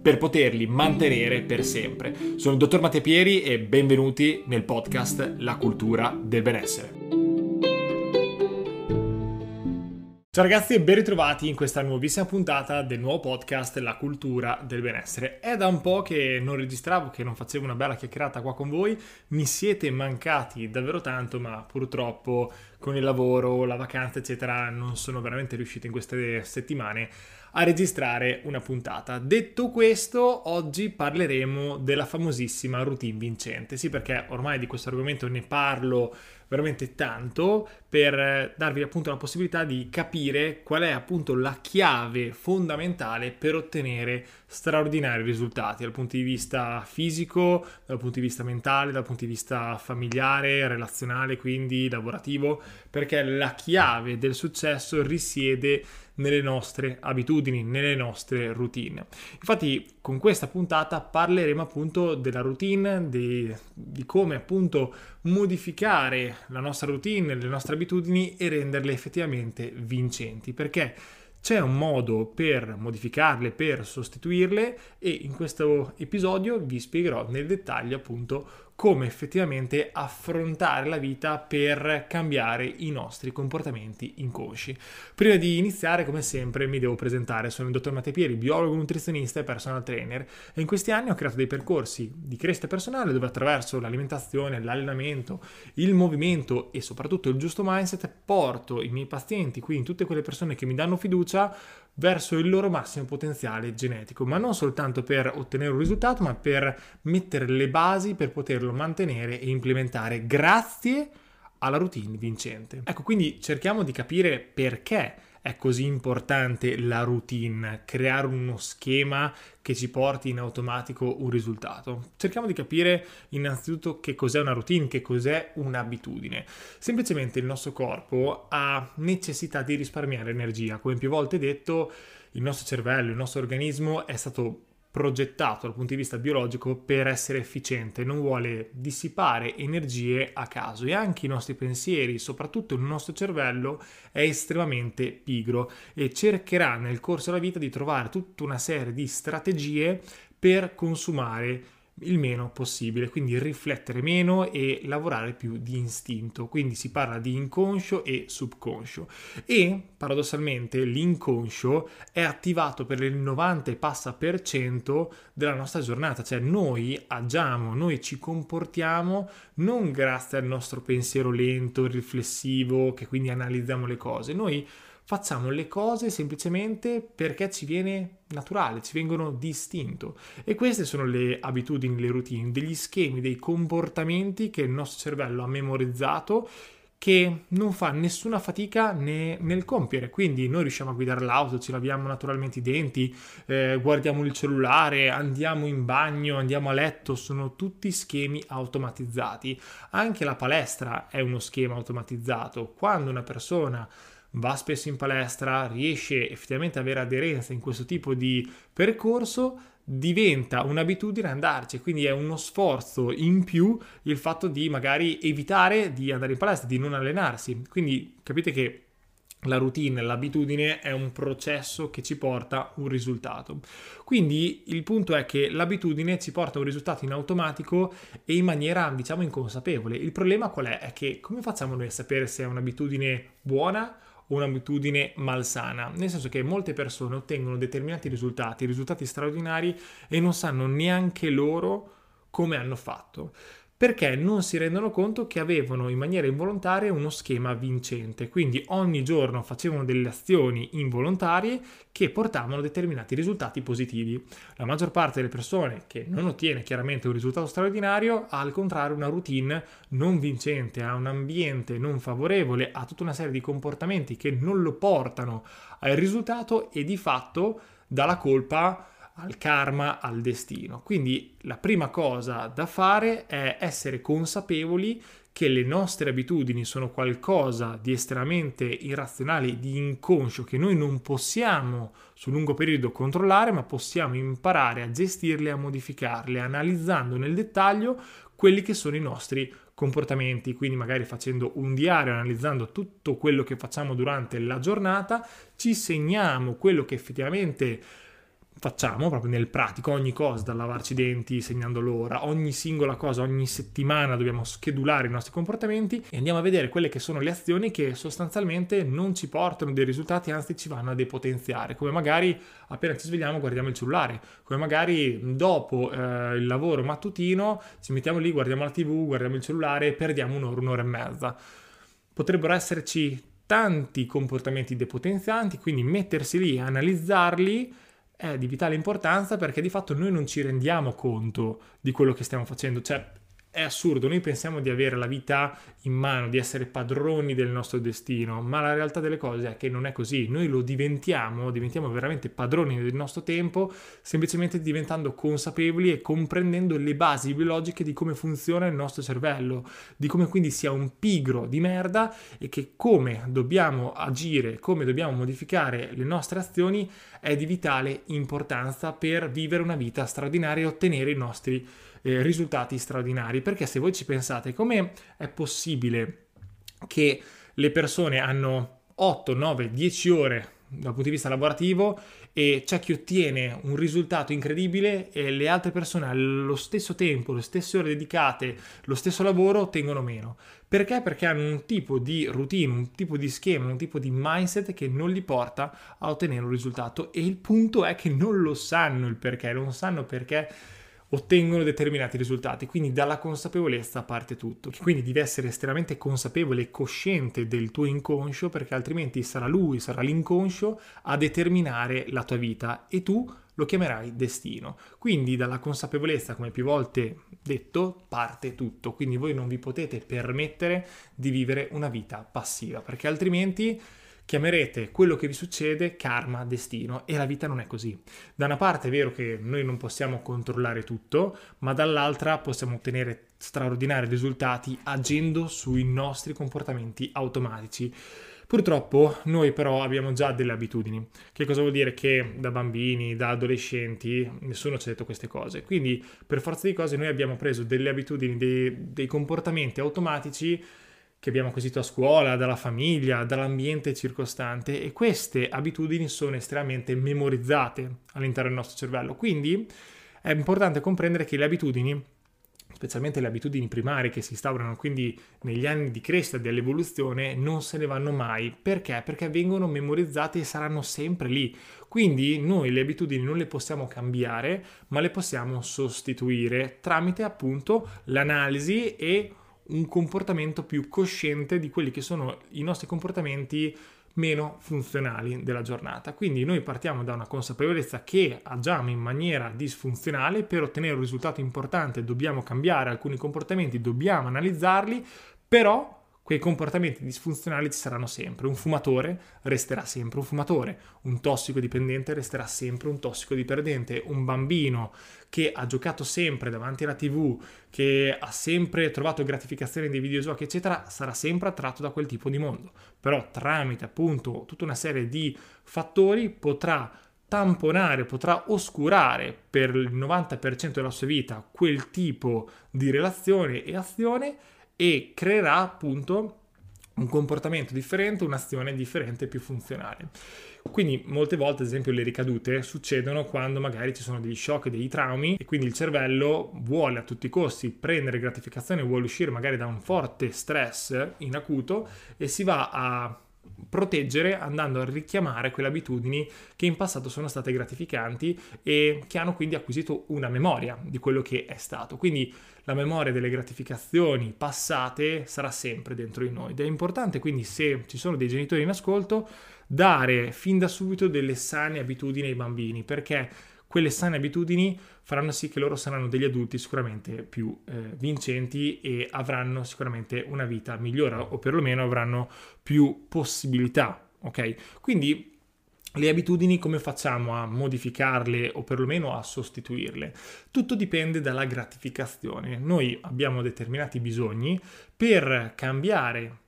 per poterli mantenere per sempre. Sono il dottor Matteo Pieri e benvenuti nel podcast La cultura del benessere. Ciao ragazzi e ben ritrovati in questa nuovissima puntata del nuovo podcast La cultura del benessere. È da un po' che non registravo, che non facevo una bella chiacchierata qua con voi, mi siete mancati davvero tanto, ma purtroppo con il lavoro, la vacanza eccetera non sono veramente riuscito in queste settimane a registrare una puntata. Detto questo, oggi parleremo della famosissima routine vincente. Sì, perché ormai di questo argomento ne parlo veramente tanto per darvi appunto la possibilità di capire qual è appunto la chiave fondamentale per ottenere straordinari risultati dal punto di vista fisico, dal punto di vista mentale, dal punto di vista familiare, relazionale, quindi lavorativo, perché la chiave del successo risiede nelle nostre abitudini, nelle nostre routine. Infatti con questa puntata parleremo appunto della routine, di, di come appunto modificare la nostra routine, le nostre abitudini e renderle effettivamente vincenti, perché c'è un modo per modificarle, per sostituirle e in questo episodio vi spiegherò nel dettaglio appunto come effettivamente affrontare la vita per cambiare i nostri comportamenti inconsci. Prima di iniziare, come sempre, mi devo presentare. Sono il dottor Matteo Pieri, biologo, nutrizionista e personal trainer e in questi anni ho creato dei percorsi di crescita personale dove attraverso l'alimentazione, l'allenamento, il movimento e soprattutto il giusto mindset porto i miei pazienti, quindi tutte quelle persone che mi danno fiducia, verso il loro massimo potenziale genetico, ma non soltanto per ottenere un risultato, ma per mettere le basi per poterlo mantenere e implementare grazie alla routine vincente. Ecco, quindi cerchiamo di capire perché è così importante la routine, creare uno schema che ci porti in automatico un risultato. Cerchiamo di capire innanzitutto che cos'è una routine, che cos'è un'abitudine. Semplicemente il nostro corpo ha necessità di risparmiare energia. Come più volte detto, il nostro cervello, il nostro organismo è stato progettato dal punto di vista biologico per essere efficiente, non vuole dissipare energie a caso. E anche i nostri pensieri, soprattutto il nostro cervello, è estremamente pigro e cercherà nel corso della vita di trovare tutta una serie di strategie per consumare il meno possibile, quindi riflettere meno e lavorare più di istinto. Quindi si parla di inconscio e subconscio. E paradossalmente l'inconscio è attivato per il 90 e passa per cento della nostra giornata, cioè noi agiamo, noi ci comportiamo non grazie al nostro pensiero lento, riflessivo, che quindi analizziamo le cose. Noi facciamo le cose semplicemente perché ci viene naturale, ci vengono distinto. E queste sono le abitudini, le routine, degli schemi, dei comportamenti che il nostro cervello ha memorizzato che non fa nessuna fatica né, nel compiere. Quindi noi riusciamo a guidare l'auto, ci laviamo naturalmente i denti, eh, guardiamo il cellulare, andiamo in bagno, andiamo a letto, sono tutti schemi automatizzati. Anche la palestra è uno schema automatizzato. Quando una persona va spesso in palestra, riesce effettivamente ad avere aderenza in questo tipo di percorso, diventa un'abitudine andarci, quindi è uno sforzo in più il fatto di magari evitare di andare in palestra, di non allenarsi. Quindi capite che la routine, l'abitudine è un processo che ci porta un risultato. Quindi il punto è che l'abitudine ci porta un risultato in automatico e in maniera, diciamo, inconsapevole. Il problema qual è? È che come facciamo noi a sapere se è un'abitudine buona un'abitudine malsana, nel senso che molte persone ottengono determinati risultati, risultati straordinari e non sanno neanche loro come hanno fatto perché non si rendono conto che avevano in maniera involontaria uno schema vincente, quindi ogni giorno facevano delle azioni involontarie che portavano determinati risultati positivi. La maggior parte delle persone che non ottiene chiaramente un risultato straordinario ha al contrario una routine non vincente, ha un ambiente non favorevole, ha tutta una serie di comportamenti che non lo portano al risultato e di fatto dà la colpa al karma, al destino. Quindi la prima cosa da fare è essere consapevoli che le nostre abitudini sono qualcosa di estremamente irrazionale, di inconscio, che noi non possiamo sul lungo periodo controllare, ma possiamo imparare a gestirle, a modificarle, analizzando nel dettaglio quelli che sono i nostri comportamenti, quindi magari facendo un diario, analizzando tutto quello che facciamo durante la giornata, ci segniamo quello che effettivamente facciamo proprio nel pratico ogni cosa, da lavarci i denti segnando l'ora, ogni singola cosa, ogni settimana dobbiamo schedulare i nostri comportamenti e andiamo a vedere quelle che sono le azioni che sostanzialmente non ci portano dei risultati, anzi ci vanno a depotenziare, come magari appena ci svegliamo guardiamo il cellulare, come magari dopo eh, il lavoro mattutino ci mettiamo lì, guardiamo la tv, guardiamo il cellulare e perdiamo un'ora, un'ora e mezza. Potrebbero esserci tanti comportamenti depotenzianti, quindi mettersi lì, analizzarli è di vitale importanza perché di fatto noi non ci rendiamo conto di quello che stiamo facendo, cioè è assurdo, noi pensiamo di avere la vita in mano, di essere padroni del nostro destino, ma la realtà delle cose è che non è così, noi lo diventiamo, diventiamo veramente padroni del nostro tempo semplicemente diventando consapevoli e comprendendo le basi biologiche di come funziona il nostro cervello, di come quindi sia un pigro di merda e che come dobbiamo agire, come dobbiamo modificare le nostre azioni è di vitale importanza per vivere una vita straordinaria e ottenere i nostri risultati eh, risultati straordinari. Perché se voi ci pensate, come è possibile che le persone hanno 8, 9, 10 ore dal punto di vista lavorativo e c'è chi ottiene un risultato incredibile e le altre persone allo stesso tempo, le stesse ore dedicate, lo stesso lavoro ottengono meno. Perché? Perché hanno un tipo di routine, un tipo di schema, un tipo di mindset che non li porta a ottenere un risultato e il punto è che non lo sanno il perché, non sanno perché ottengono determinati risultati. Quindi dalla consapevolezza parte tutto. Quindi devi essere estremamente consapevole e cosciente del tuo inconscio perché altrimenti sarà lui, sarà l'inconscio a determinare la tua vita e tu lo chiamerai destino. Quindi dalla consapevolezza, come più volte detto, parte tutto. Quindi voi non vi potete permettere di vivere una vita passiva perché altrimenti chiamerete quello che vi succede karma, destino e la vita non è così. Da una parte è vero che noi non possiamo controllare tutto, ma dall'altra possiamo ottenere straordinari risultati agendo sui nostri comportamenti automatici. Purtroppo noi però abbiamo già delle abitudini. Che cosa vuol dire? Che da bambini, da adolescenti, nessuno ci ha detto queste cose. Quindi per forza di cose noi abbiamo preso delle abitudini, dei, dei comportamenti automatici che abbiamo acquisito a scuola, dalla famiglia, dall'ambiente circostante e queste abitudini sono estremamente memorizzate all'interno del nostro cervello. Quindi è importante comprendere che le abitudini, specialmente le abitudini primarie che si instaurano quindi negli anni di crescita dell'evoluzione, non se ne vanno mai. Perché? Perché vengono memorizzate e saranno sempre lì. Quindi noi le abitudini non le possiamo cambiare, ma le possiamo sostituire tramite appunto l'analisi e un comportamento più cosciente di quelli che sono i nostri comportamenti meno funzionali della giornata. Quindi noi partiamo da una consapevolezza che agiamo in maniera disfunzionale, per ottenere un risultato importante dobbiamo cambiare alcuni comportamenti, dobbiamo analizzarli, però quei comportamenti disfunzionali ci saranno sempre. Un fumatore resterà sempre un fumatore, un tossicodipendente resterà sempre un tossicodipendente, un bambino che ha giocato sempre davanti alla TV, che ha sempre trovato gratificazione dei videogiochi, eccetera, sarà sempre attratto da quel tipo di mondo. Però tramite appunto tutta una serie di fattori potrà tamponare, potrà oscurare per il 90% della sua vita quel tipo di relazione e azione e creerà appunto un comportamento differente, un'azione differente, più funzionale. Quindi molte volte, ad esempio, le ricadute succedono quando magari ci sono degli shock, dei traumi e quindi il cervello vuole a tutti i costi prendere gratificazione, vuole uscire magari da un forte stress in acuto e si va a proteggere andando a richiamare quelle abitudini che in passato sono state gratificanti e che hanno quindi acquisito una memoria di quello che è stato. Quindi la memoria delle gratificazioni passate sarà sempre dentro di noi ed è importante quindi se ci sono dei genitori in ascolto dare fin da subito delle sane abitudini ai bambini perché quelle sane abitudini faranno sì che loro saranno degli adulti sicuramente più eh, vincenti e avranno sicuramente una vita migliore o perlomeno avranno più possibilità, ok? Quindi le abitudini come facciamo a modificarle o perlomeno a sostituirle? Tutto dipende dalla gratificazione. Noi abbiamo determinati bisogni, per cambiare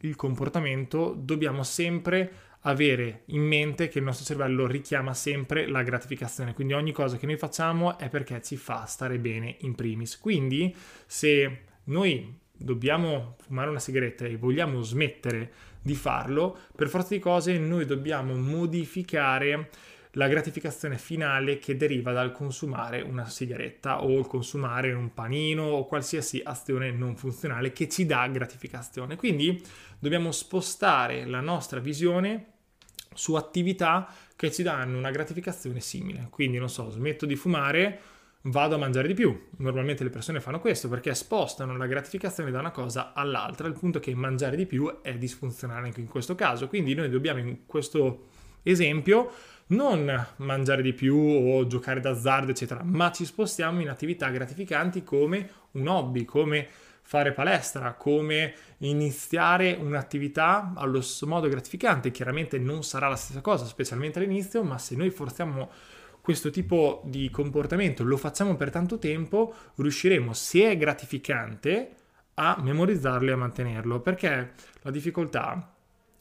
il comportamento dobbiamo sempre avere in mente che il nostro cervello richiama sempre la gratificazione, quindi ogni cosa che noi facciamo è perché ci fa stare bene in primis. Quindi se noi dobbiamo fumare una sigaretta e vogliamo smettere di farlo, per forza di cose noi dobbiamo modificare la gratificazione finale che deriva dal consumare una sigaretta o il consumare un panino o qualsiasi azione non funzionale che ci dà gratificazione. Quindi dobbiamo spostare la nostra visione su attività che ci danno una gratificazione simile. Quindi non so, smetto di fumare, vado a mangiare di più. Normalmente le persone fanno questo perché spostano la gratificazione da una cosa all'altra, al punto che mangiare di più è disfunzionale anche in questo caso. Quindi noi dobbiamo in questo esempio non mangiare di più o giocare d'azzardo, eccetera, ma ci spostiamo in attività gratificanti come un hobby, come fare palestra, come iniziare un'attività allo stesso modo gratificante. Chiaramente non sarà la stessa cosa, specialmente all'inizio, ma se noi forziamo questo tipo di comportamento, lo facciamo per tanto tempo, riusciremo, se è gratificante, a memorizzarlo e a mantenerlo, perché la difficoltà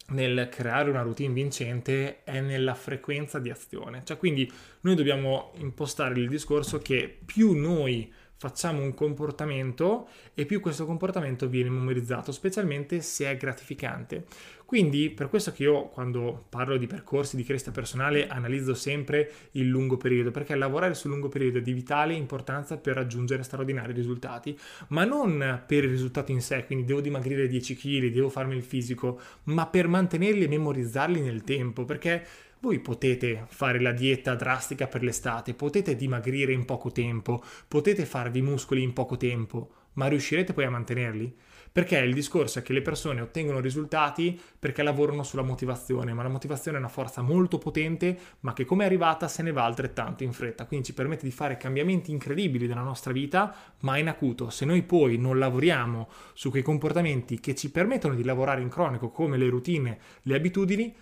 nel creare una routine vincente è nella frequenza di azione. Cioè, quindi noi dobbiamo impostare il discorso che più noi facciamo un comportamento e più questo comportamento viene memorizzato, specialmente se è gratificante. Quindi per questo che io quando parlo di percorsi di crescita personale analizzo sempre il lungo periodo, perché lavorare sul lungo periodo è di vitale importanza per raggiungere straordinari risultati, ma non per il risultato in sé, quindi devo dimagrire 10 kg, devo farmi il fisico, ma per mantenerli e memorizzarli nel tempo, perché voi potete fare la dieta drastica per l'estate, potete dimagrire in poco tempo, potete farvi muscoli in poco tempo, ma riuscirete poi a mantenerli? Perché il discorso è che le persone ottengono risultati perché lavorano sulla motivazione, ma la motivazione è una forza molto potente, ma che come è arrivata se ne va altrettanto in fretta, quindi ci permette di fare cambiamenti incredibili nella nostra vita, ma in acuto. Se noi poi non lavoriamo su quei comportamenti che ci permettono di lavorare in cronico, come le routine, le abitudini,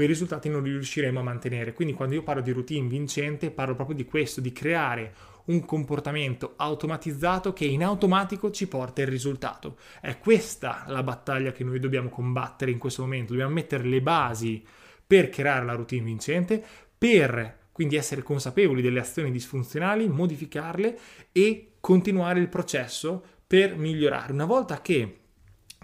quei risultati non li riusciremo a mantenere. Quindi quando io parlo di routine vincente parlo proprio di questo, di creare un comportamento automatizzato che in automatico ci porta il risultato. È questa la battaglia che noi dobbiamo combattere in questo momento, dobbiamo mettere le basi per creare la routine vincente, per quindi essere consapevoli delle azioni disfunzionali, modificarle e continuare il processo per migliorare. Una volta che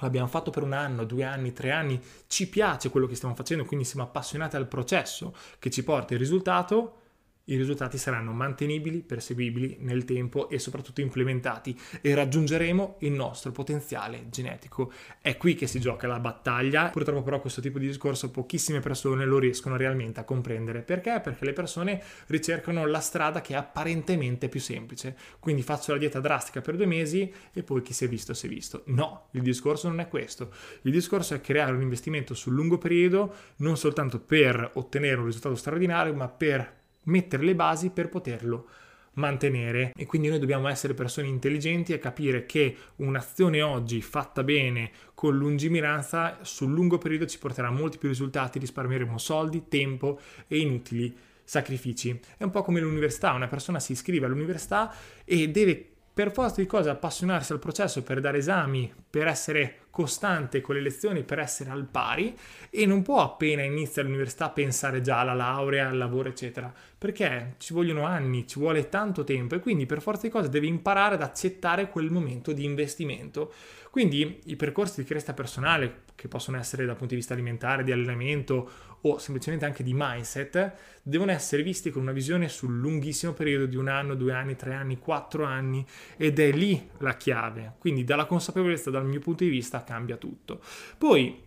l'abbiamo fatto per un anno, due anni, tre anni, ci piace quello che stiamo facendo, quindi siamo appassionati al processo che ci porta il risultato, i risultati saranno mantenibili, perseguibili nel tempo e soprattutto implementati e raggiungeremo il nostro potenziale genetico. È qui che si gioca la battaglia. Purtroppo però questo tipo di discorso pochissime persone lo riescono realmente a comprendere. Perché? Perché le persone ricercano la strada che è apparentemente più semplice. Quindi faccio la dieta drastica per due mesi e poi chi si è visto si è visto. No, il discorso non è questo. Il discorso è creare un investimento sul lungo periodo non soltanto per ottenere un risultato straordinario, ma per mettere le basi per poterlo mantenere e quindi noi dobbiamo essere persone intelligenti e capire che un'azione oggi fatta bene con lungimiranza sul lungo periodo ci porterà molti più risultati, risparmieremo soldi, tempo e inutili sacrifici. È un po' come l'università, una persona si iscrive all'università e deve per forza di cose appassionarsi al processo per dare esami, per essere costante con le lezioni, per essere al pari e non può appena inizia l'università pensare già alla laurea, al lavoro, eccetera, perché ci vogliono anni, ci vuole tanto tempo e quindi per forza di cose deve imparare ad accettare quel momento di investimento. Quindi i percorsi di crescita personale, che possono essere dal punto di vista alimentare, di allenamento o semplicemente anche di mindset, devono essere visti con una visione sul lunghissimo periodo di un anno, due anni, tre anni, quattro anni ed è lì la chiave. Quindi dalla consapevolezza, dal mio punto di vista, cambia tutto. Poi,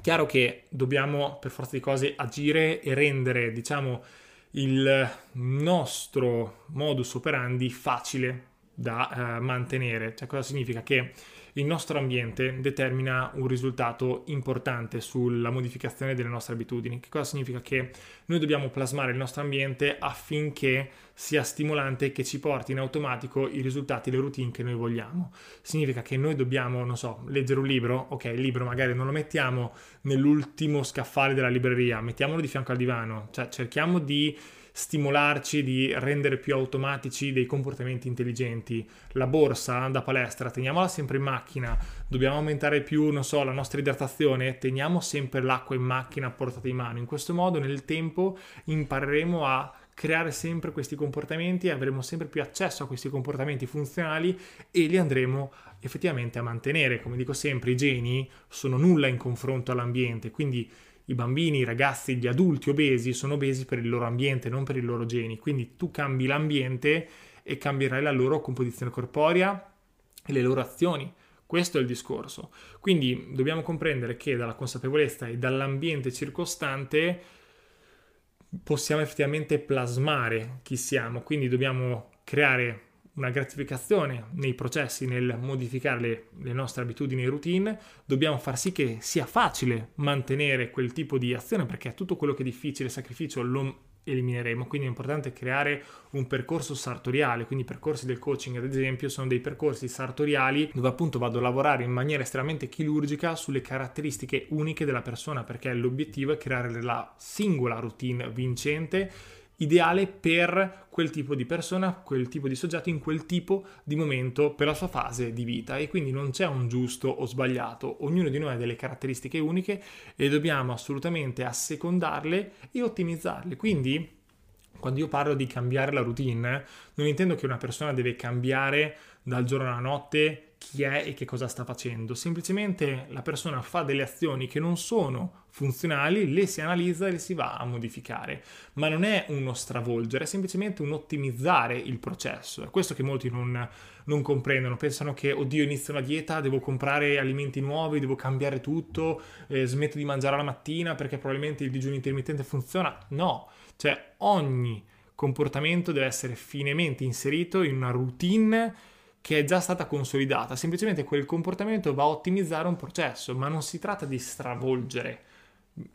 chiaro che dobbiamo per forza di cose agire e rendere, diciamo, il nostro modus operandi facile da eh, mantenere. Cioè cosa significa? Che il nostro ambiente determina un risultato importante sulla modificazione delle nostre abitudini. Che cosa significa? Che noi dobbiamo plasmare il nostro ambiente affinché sia stimolante e che ci porti in automatico i risultati, le routine che noi vogliamo. Significa che noi dobbiamo, non so, leggere un libro, ok, il libro magari non lo mettiamo nell'ultimo scaffale della libreria, mettiamolo di fianco al divano, cioè cerchiamo di stimolarci di rendere più automatici dei comportamenti intelligenti. La borsa da palestra, teniamola sempre in macchina. Dobbiamo aumentare più, non so, la nostra idratazione, teniamo sempre l'acqua in macchina a portata di mano. In questo modo nel tempo impareremo a creare sempre questi comportamenti e avremo sempre più accesso a questi comportamenti funzionali e li andremo effettivamente a mantenere. Come dico sempre, i geni sono nulla in confronto all'ambiente, quindi i bambini, i ragazzi, gli adulti obesi sono obesi per il loro ambiente, non per i loro geni. Quindi tu cambi l'ambiente e cambierai la loro composizione corporea e le loro azioni. Questo è il discorso. Quindi dobbiamo comprendere che dalla consapevolezza e dall'ambiente circostante possiamo effettivamente plasmare chi siamo. Quindi dobbiamo creare una gratificazione nei processi, nel modificare le, le, nostre abitudini e routine, dobbiamo far sì che sia facile mantenere quel tipo di azione perché tutto quello che è difficile, sacrificio lo elimineremo, quindi è importante creare un percorso sartoriale, quindi i percorsi del coaching ad esempio sono dei percorsi sartoriali dove appunto vado a lavorare in maniera estremamente chirurgica sulle caratteristiche uniche della persona perché l'obiettivo è creare la singola routine vincente ideale per quel tipo di persona, quel tipo di soggetto in quel tipo di momento per la sua fase di vita e quindi non c'è un giusto o sbagliato, ognuno di noi ha delle caratteristiche uniche e dobbiamo assolutamente assecondarle e ottimizzarle. Quindi quando io parlo di cambiare la routine, non intendo che una persona deve cambiare dal giorno alla notte chi è e che cosa sta facendo. Semplicemente la persona fa delle azioni che non sono funzionali, le si analizza e le si va a modificare. Ma non è uno stravolgere, è semplicemente un ottimizzare il processo. È questo che molti non, non comprendono. Pensano che, oddio, inizio una dieta, devo comprare alimenti nuovi, devo cambiare tutto, eh, smetto di mangiare la mattina perché probabilmente il digiuno intermittente funziona. No, cioè ogni comportamento deve essere finemente inserito in una routine che è già stata consolidata, semplicemente quel comportamento va a ottimizzare un processo, ma non si tratta di stravolgere,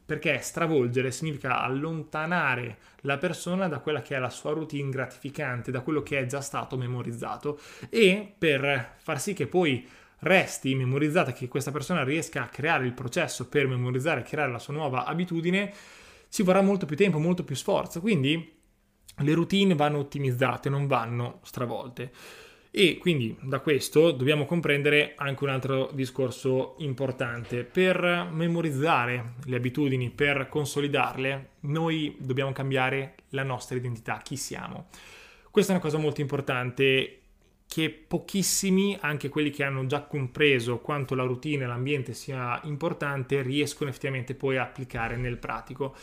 perché stravolgere significa allontanare la persona da quella che è la sua routine gratificante, da quello che è già stato memorizzato e per far sì che poi resti memorizzata, che questa persona riesca a creare il processo per memorizzare e creare la sua nuova abitudine, ci vorrà molto più tempo, molto più sforzo, quindi le routine vanno ottimizzate, non vanno stravolte. E quindi da questo dobbiamo comprendere anche un altro discorso importante. Per memorizzare le abitudini, per consolidarle, noi dobbiamo cambiare la nostra identità, chi siamo. Questa è una cosa molto importante che pochissimi, anche quelli che hanno già compreso quanto la routine e l'ambiente sia importante, riescono effettivamente poi a applicare nel pratico.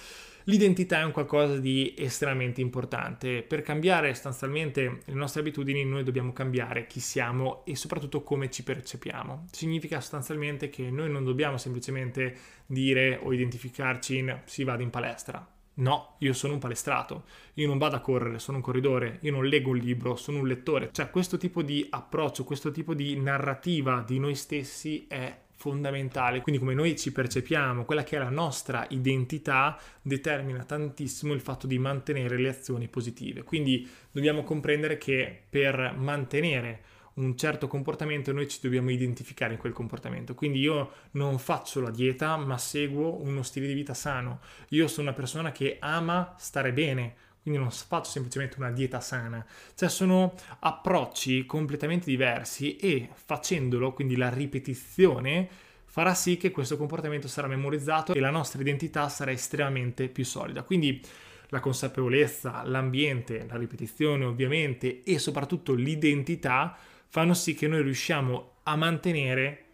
L'identità è un qualcosa di estremamente importante. Per cambiare sostanzialmente le nostre abitudini noi dobbiamo cambiare chi siamo e soprattutto come ci percepiamo. Significa sostanzialmente che noi non dobbiamo semplicemente dire o identificarci in si vada in palestra. No, io sono un palestrato, io non vado a correre, sono un corridore, io non leggo un libro, sono un lettore. Cioè questo tipo di approccio, questo tipo di narrativa di noi stessi è fondamentale. Quindi come noi ci percepiamo, quella che è la nostra identità, determina tantissimo il fatto di mantenere le azioni positive. Quindi dobbiamo comprendere che per mantenere un certo comportamento noi ci dobbiamo identificare in quel comportamento. Quindi io non faccio la dieta, ma seguo uno stile di vita sano. Io sono una persona che ama stare bene, quindi non faccio semplicemente una dieta sana, cioè sono approcci completamente diversi e facendolo, quindi la ripetizione, farà sì che questo comportamento sarà memorizzato e la nostra identità sarà estremamente più solida. Quindi la consapevolezza, l'ambiente, la ripetizione ovviamente e soprattutto l'identità fanno sì che noi riusciamo a mantenere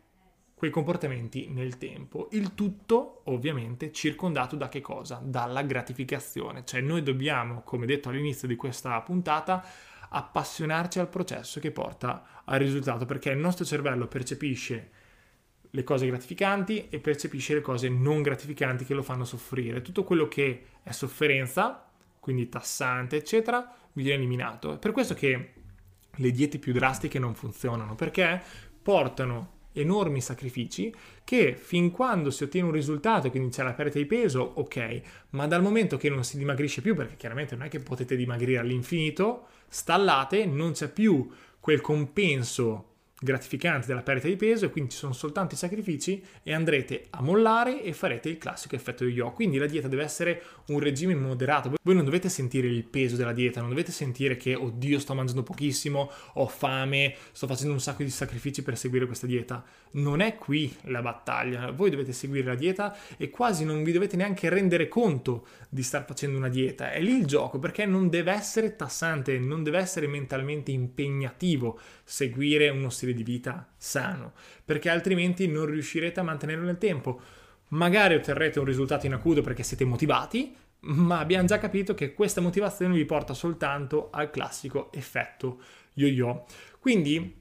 quei comportamenti nel tempo. Il tutto ovviamente circondato da che cosa? Dalla gratificazione, cioè noi dobbiamo, come detto all'inizio di questa puntata, appassionarci al processo che porta al risultato, perché il nostro cervello percepisce le cose gratificanti e percepisce le cose non gratificanti che lo fanno soffrire. Tutto quello che è sofferenza, quindi tassante, eccetera, viene eliminato. È per questo che le diete più drastiche non funzionano perché portano enormi sacrifici che fin quando si ottiene un risultato, quindi c'è la perdita di peso, ok, ma dal momento che non si dimagrisce più, perché chiaramente non è che potete dimagrire all'infinito, stallate, non c'è più quel compenso gratificante della perdita di peso e quindi ci sono soltanto i sacrifici e andrete a mollare e farete il classico effetto di yo. Quindi la dieta deve essere un regime moderato. Voi non dovete sentire il peso della dieta, non dovete sentire che oddio sto mangiando pochissimo, ho fame, sto facendo un sacco di sacrifici per seguire questa dieta. Non è qui la battaglia. Voi dovete seguire la dieta e quasi non vi dovete neanche rendere conto di star facendo una dieta. È lì il gioco perché non deve essere tassante, non deve essere mentalmente impegnativo seguire uno di vita sano, perché altrimenti non riuscirete a mantenerlo nel tempo. Magari otterrete un risultato in acuto perché siete motivati, ma abbiamo già capito che questa motivazione vi porta soltanto al classico effetto yo-yo. Quindi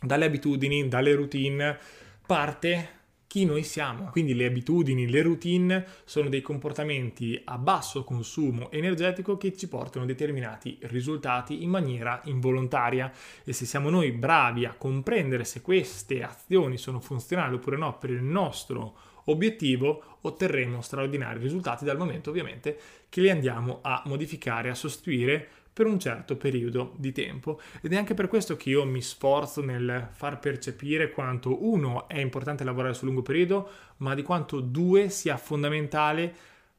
dalle abitudini, dalle routine parte chi noi siamo. Quindi le abitudini, le routine sono dei comportamenti a basso consumo energetico che ci portano determinati risultati in maniera involontaria e se siamo noi bravi a comprendere se queste azioni sono funzionali oppure no per il nostro obiettivo otterremo straordinari risultati dal momento ovviamente che li andiamo a modificare, a sostituire per un certo periodo di tempo ed è anche per questo che io mi sforzo nel far percepire quanto uno è importante lavorare sul lungo periodo, ma di quanto due sia fondamentale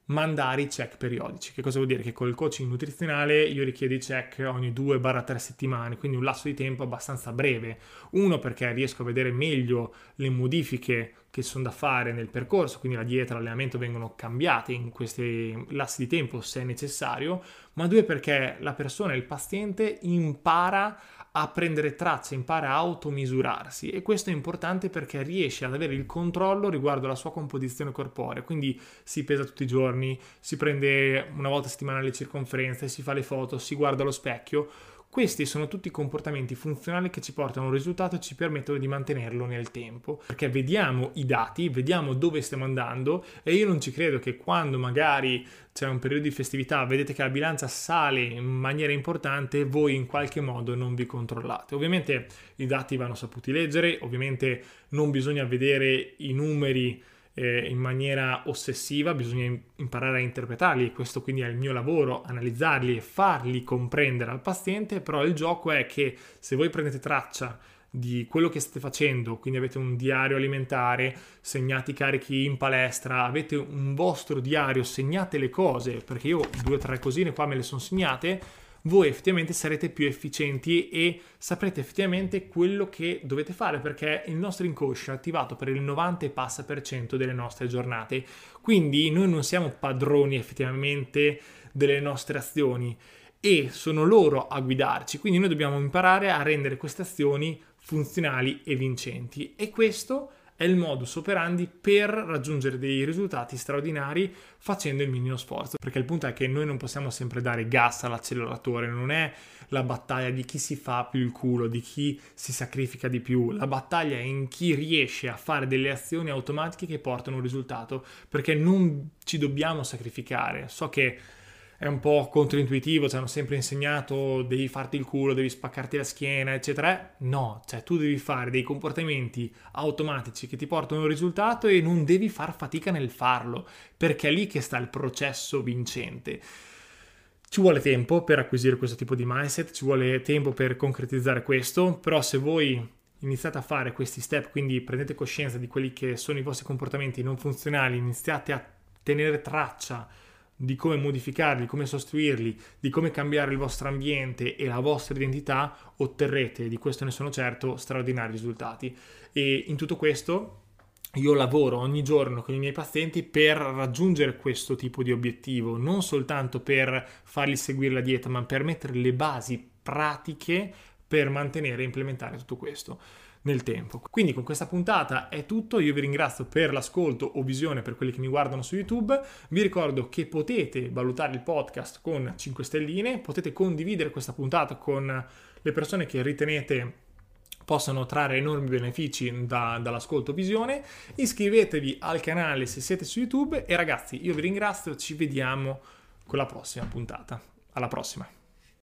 mandare i check periodici. Che cosa vuol dire? Che col coaching nutrizionale io richiedo i check ogni 2-3 settimane, quindi un lasso di tempo abbastanza breve. Uno perché riesco a vedere meglio le modifiche che sono da fare nel percorso, quindi la dieta, l'allenamento vengono cambiate in questi lassi di tempo se necessario, ma due perché la persona, il paziente impara a prendere traccia, impara a automisurarsi e questo è importante perché riesce ad avere il controllo riguardo alla sua composizione corporea, quindi si pesa tutti i giorni, si prende una volta a settimana le circonferenze, si fa le foto, si guarda allo specchio questi sono tutti comportamenti funzionali che ci portano a un risultato e ci permettono di mantenerlo nel tempo, perché vediamo i dati, vediamo dove stiamo andando e io non ci credo che quando magari c'è un periodo di festività, vedete che la bilancia sale in maniera importante, voi in qualche modo non vi controllate. Ovviamente i dati vanno saputi leggere, ovviamente non bisogna vedere i numeri eh, in maniera ossessiva, bisogna imparare a interpretarli. Questo quindi è il mio lavoro, analizzarli e farli comprendere al paziente, però il gioco è che se voi prendete traccia di quello che state facendo, quindi avete un diario alimentare, segnate i carichi in palestra, avete un vostro diario, segnate le cose, perché io due o tre cosine qua me le sono segnate, voi effettivamente sarete più efficienti e saprete effettivamente quello che dovete fare perché il nostro inconscio è attivato per il 90 e passa per cento delle nostre giornate. Quindi noi non siamo padroni effettivamente delle nostre azioni e sono loro a guidarci. Quindi noi dobbiamo imparare a rendere queste azioni funzionali e vincenti e questo è il modus operandi per raggiungere dei risultati straordinari facendo il minimo sforzo. Perché il punto è che noi non possiamo sempre dare gas all'acceleratore, non è la battaglia di chi si fa più il culo, di chi si sacrifica di più, la battaglia è in chi riesce a fare delle azioni automatiche che portano un risultato, perché non ci dobbiamo sacrificare. So che è un po' controintuitivo, ci hanno sempre insegnato devi farti il culo, devi spaccarti la schiena, eccetera. No, cioè tu devi fare dei comportamenti automatici che ti portano a un risultato e non devi far fatica nel farlo, perché è lì che sta il processo vincente. Ci vuole tempo per acquisire questo tipo di mindset, ci vuole tempo per concretizzare questo, però se voi iniziate a fare questi step, quindi prendete coscienza di quelli che sono i vostri comportamenti non funzionali, iniziate a tenere traccia di come modificarli, come sostituirli, di come cambiare il vostro ambiente e la vostra identità, otterrete, di questo ne sono certo, straordinari risultati. E in tutto questo io lavoro ogni giorno con i miei pazienti per raggiungere questo tipo di obiettivo, non soltanto per fargli seguire la dieta, ma per mettere le basi pratiche per mantenere e implementare tutto questo nel tempo. Quindi con questa puntata è tutto, io vi ringrazio per l'ascolto o visione per quelli che mi guardano su YouTube, vi ricordo che potete valutare il podcast con 5 stelline, potete condividere questa puntata con le persone che ritenete possano trarre enormi benefici da, dall'ascolto visione. Iscrivetevi al canale se siete su YouTube e ragazzi io vi ringrazio, ci vediamo con la prossima puntata. Alla prossima!